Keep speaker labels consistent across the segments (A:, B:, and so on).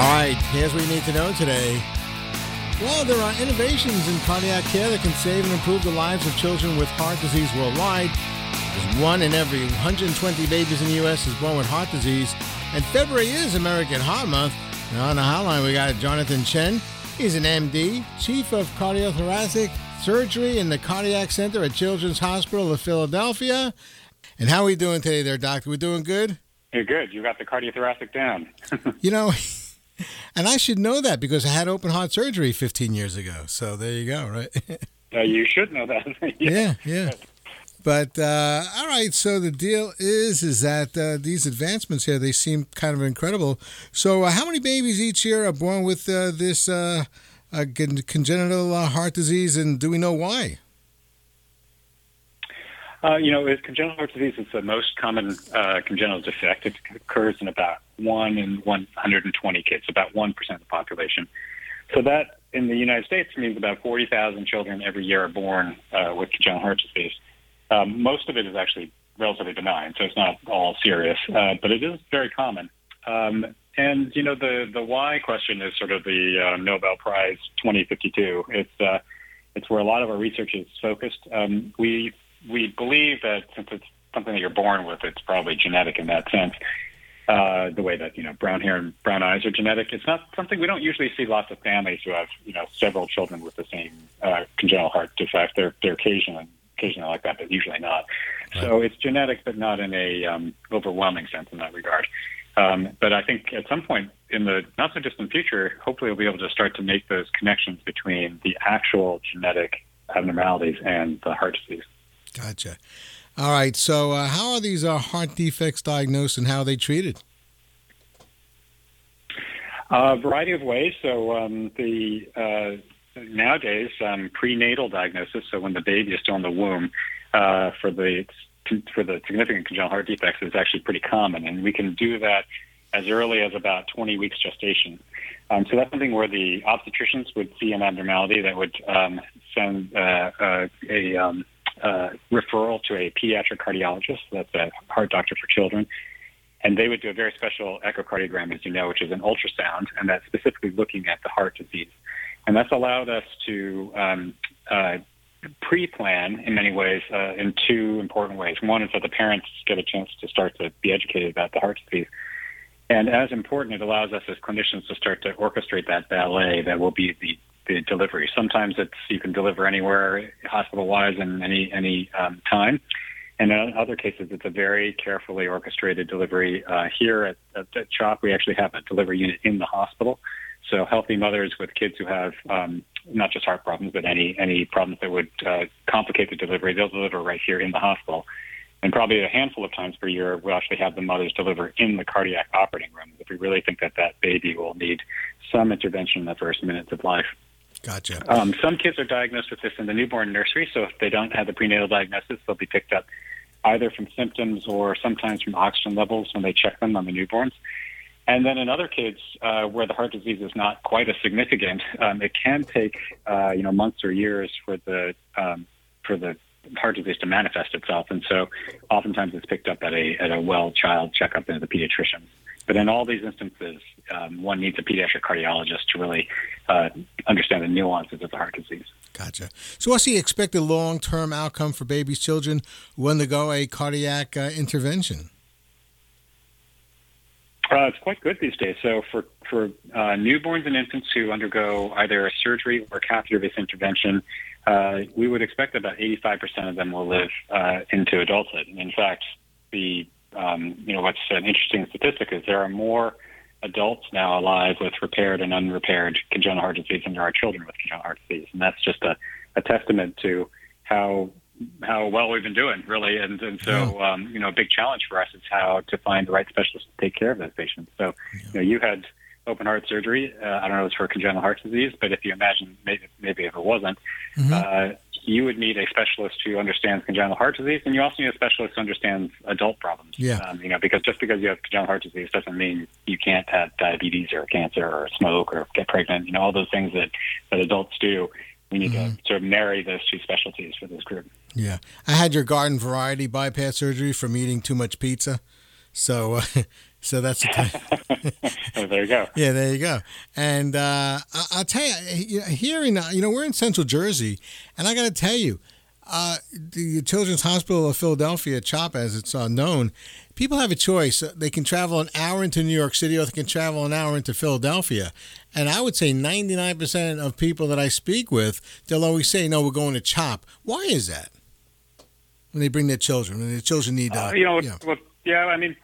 A: All right, here's what you need to know today. Well, there are innovations in cardiac care that can save and improve the lives of children with heart disease worldwide. There's one in every 120 babies in the U.S. is born with heart disease, and February is American Heart Month. Now on the hotline, we got Jonathan Chen. He's an MD, Chief of Cardiothoracic Surgery in the Cardiac Center at Children's Hospital of Philadelphia. And how are we doing today there, Doctor? We're doing good?
B: You're good. You got the cardiothoracic down.
A: you know, and I should know that because I had open heart surgery 15 years ago. So there you go, right?
B: uh, you should know that.
A: yeah. yeah, yeah. But uh, all right, so the deal is is that uh, these advancements here they seem kind of incredible. So uh, how many babies each year are born with uh, this uh, congenital heart disease, and do we know why?
B: Uh, you know, congenital heart disease, it's the most common uh, congenital defect. It occurs in about one in 120 kids, about 1% of the population. So that in the United States means about 40,000 children every year are born uh, with congenital heart disease. Um, most of it is actually relatively benign, so it's not all serious, uh, but it is very common. Um, and you know, the the why question is sort of the uh, Nobel Prize 2052. It's uh, it's where a lot of our research is focused. Um, we we believe that since it's something that you're born with, it's probably genetic in that sense. Uh, the way that you know brown hair and brown eyes are genetic. It's not something we don't usually see lots of families who have you know several children with the same uh, congenital heart defect. They're they're occasionally occasionally like that, but usually not. Right. So it's genetic, but not in a um, overwhelming sense in that regard. Um, but I think at some point in the not so distant future, hopefully we'll be able to start to make those connections between the actual genetic abnormalities and the heart disease.
A: Gotcha. All right. So, uh, how are these uh, heart defects diagnosed and how are they treated?
B: A variety of ways. So, um, the uh, nowadays um, prenatal diagnosis. So, when the baby is still in the womb, uh, for the for the significant congenital heart defects is actually pretty common, and we can do that as early as about 20 weeks gestation. Um, so that's something where the obstetricians would see an abnormality that would um, send uh, uh, a um, uh, referral to a pediatric cardiologist. That's a heart doctor for children. And they would do a very special echocardiogram, as you know, which is an ultrasound, and that's specifically looking at the heart disease. And that's allowed us to um, uh, pre-plan in many ways uh, in two important ways. One is that the parents get a chance to start to be educated about the heart disease. And as important, it allows us as clinicians to start to orchestrate that ballet that will be the the delivery. Sometimes it's you can deliver anywhere, hospital-wise, and any any um, time. And in other cases, it's a very carefully orchestrated delivery. Uh, here at, at, at CHOP, we actually have a delivery unit in the hospital. So healthy mothers with kids who have um, not just heart problems, but any any problems that would uh, complicate the delivery, they'll deliver right here in the hospital. And probably a handful of times per year, we'll actually have the mothers deliver in the cardiac operating room if we really think that that baby will need some intervention in the first minutes of life.
A: Gotcha.
B: Um, some kids are diagnosed with this in the newborn nursery, so if they don't have the prenatal diagnosis, they'll be picked up either from symptoms or sometimes from oxygen levels when they check them on the newborns. And then in other kids uh, where the heart disease is not quite as significant, um, it can take uh, you know months or years for the um, for the heart disease to manifest itself. And so oftentimes it's picked up at a at a well child checkup in the pediatrician. But in all these instances, um, one needs a pediatric cardiologist to really uh, understand the nuances of the heart disease.
A: Gotcha. So, what's the expected long term outcome for babies, children who undergo a cardiac uh, intervention?
B: Uh, it's quite good these days. So, for, for uh, newborns and infants who undergo either a surgery or catheter based intervention, uh, we would expect about 85% of them will live uh, into adulthood. In fact, the um, you know, what's an interesting statistic is there are more adults now alive with repaired and unrepaired congenital heart disease than there are children with congenital heart disease, and that's just a, a testament to how how well we've been doing, really. And and so, yeah. um, you know, a big challenge for us is how to find the right specialist to take care of those patients. So, yeah. you know, you had open heart surgery. Uh, I don't know if it's for congenital heart disease, but if you imagine maybe, maybe if it wasn't, mm-hmm. uh, you would need a specialist who understands congenital heart disease, and you also need a specialist who understands adult problems.
A: Yeah.
B: Um, you know, because just because you have congenital heart disease doesn't mean you can't have diabetes or cancer or smoke or get pregnant. You know, all those things that, that adults do. We need mm-hmm. to sort of marry those two specialties for this group.
A: Yeah. I had your garden variety bypass surgery from eating too much pizza. So uh, So that's the time.
B: oh, there you go.
A: Yeah, there you go. And uh, I- I'll tell you, here in you know we're in Central Jersey, and I got to tell you, uh, the Children's Hospital of Philadelphia, CHOP as it's uh, known, people have a choice. They can travel an hour into New York City, or they can travel an hour into Philadelphia. And I would say 99% of people that I speak with, they'll always say, "No, we're going to CHOP." Why is that? When they bring their children, when their children need, uh,
B: Uh, you know,
A: yeah.
B: well, yeah. I mean,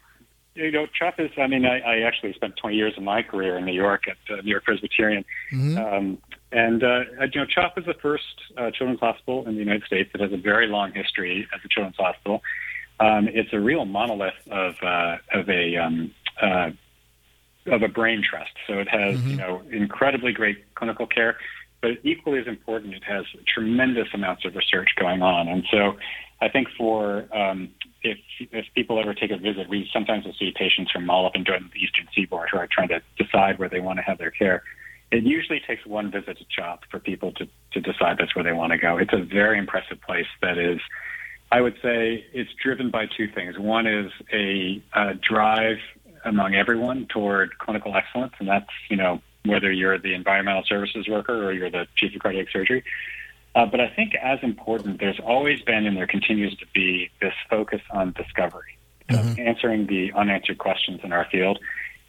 B: you know, CHOP is. I mean, I, I actually spent 20 years of my career in New York at uh, New York Presbyterian,
A: Mhm.
B: um, and uh, you know, CHOP is the first uh, children's hospital in the United States that has a very long history as a children's hospital. Um, it's a real monolith of uh, of a um, uh, of a brain trust. So it has
A: Mhm.
B: you know incredibly great clinical care, but equally as important, it has tremendous amounts of research going on. And so I think for um, if if people ever take a visit, we sometimes will see patients from all up and down the eastern seaboard who are trying to decide where they want to have their care. It usually takes one visit to CHOP for people to, to decide that's where they want to go. It's a very impressive place that is, I would say, it's driven by two things. One is a, uh drive among everyone toward clinical excellence, and that's, you know, whether you're the environmental services worker or you're the chief of cardiac surgery. Uh, but I think as important, there's always been and there continues to be this focus on discovery,
A: Mhm.
B: answering the unanswered questions in our field,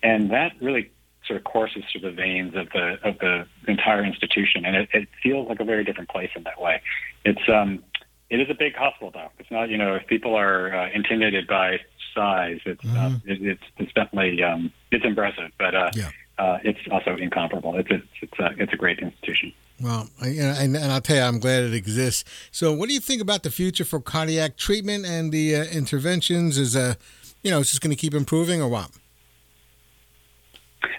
B: and that really sort of courses through the veins of the of the entire institution, and it, it feels like a very different place in that way. It's um, it is a big hospital, though. It's not, you know, if people are uh, intimidated by size, it's uh,
A: Mhm.
B: it, it's it's definitely um, it's impressive, but uh,
A: Yeah.
B: uh, it's also incomparable. It's it's it's a, it's a great institution.
A: Well, I, and, and I'll tell you, I'm glad it exists. So, what do you think about the future for cardiac treatment and the uh, interventions? Is uh, you know, it's just going to keep improving, or what?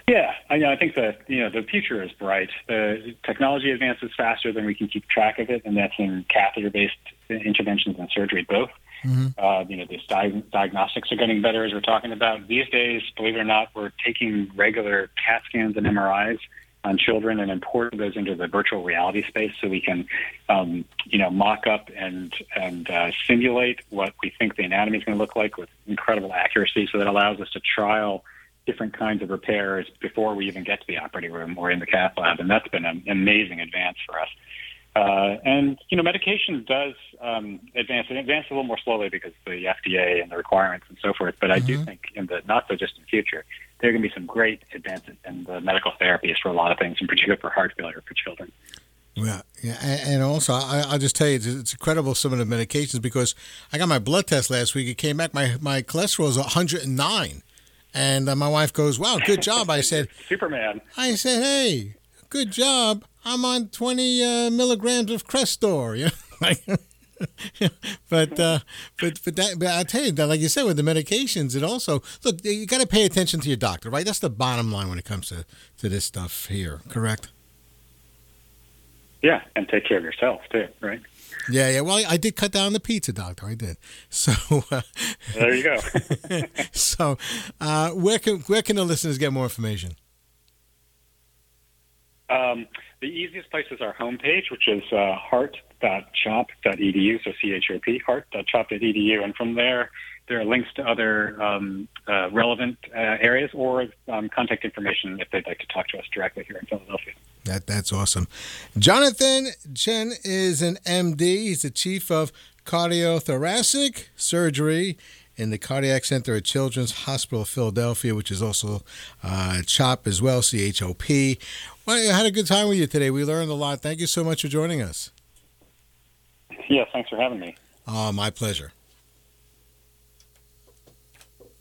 B: Yeah, I know. I think that you know the future is bright. The technology advances faster than we can keep track of it, and that's in catheter-based interventions and surgery both.
A: Mhm.
B: Uh, you know, these di- diagnostics are getting better as we're talking about these days. Believe it or not, we're taking regular CAT scans and MRIs on children and importing those into the virtual reality space, so we can, um, you know, mock up and and uh, simulate what we think the anatomy is going to look like with incredible accuracy. So that allows us to trial different kinds of repairs before we even get to the operating room or in the cath lab, and that's been an amazing advance for us. Uh, and you know, medication does um, advance. It advances a little more slowly because of the FDA and the requirements and so forth. But I do
A: Mhm.
B: think in the not so distant future, there are going to be some great advances in the medical therapies for a lot of things, in particular for heart failure for children.
A: Yeah, yeah, and, also I, I'll just tell you, it's, it's incredible some of the medications because I got my blood test last week. It came back my my cholesterol is 109, and uh, my wife goes, "Wow, good job." I said,
B: Superman.
A: I said, "Hey, good job. I'm on 20 uh, milligrams of Crestor." You know, like, but uh, but but that. But I tell you that, like you said, with the medications, it also look. You got to pay attention to your doctor, right? That's the bottom line when it comes to to this stuff here. Correct?
B: Yeah, and take care of yourself too, right?
A: Yeah, yeah. Well, I, did cut down the pizza, doctor. I did. So, uh,
B: There you go.
A: so uh, where can where can the listeners get more information?
B: Um, the easiest place is our homepage, which is uh, heart.chop.edu, so C-H-O-P, heart.chop.edu. And from there, there are links to other um, uh, relevant uh, areas or um, contact information if they'd like to talk to us directly here in Philadelphia.
A: That that's awesome. Jonathan Chen is an MD. He's the chief of cardiothoracic surgery in the Cardiac Center at Children's Hospital of Philadelphia, which is also uh, CHOP as well, C H O P. Well, I had a good time with you today. We learned a lot. Thank you so much for joining us.
B: Yes, thanks for having me.
A: Oh, my pleasure.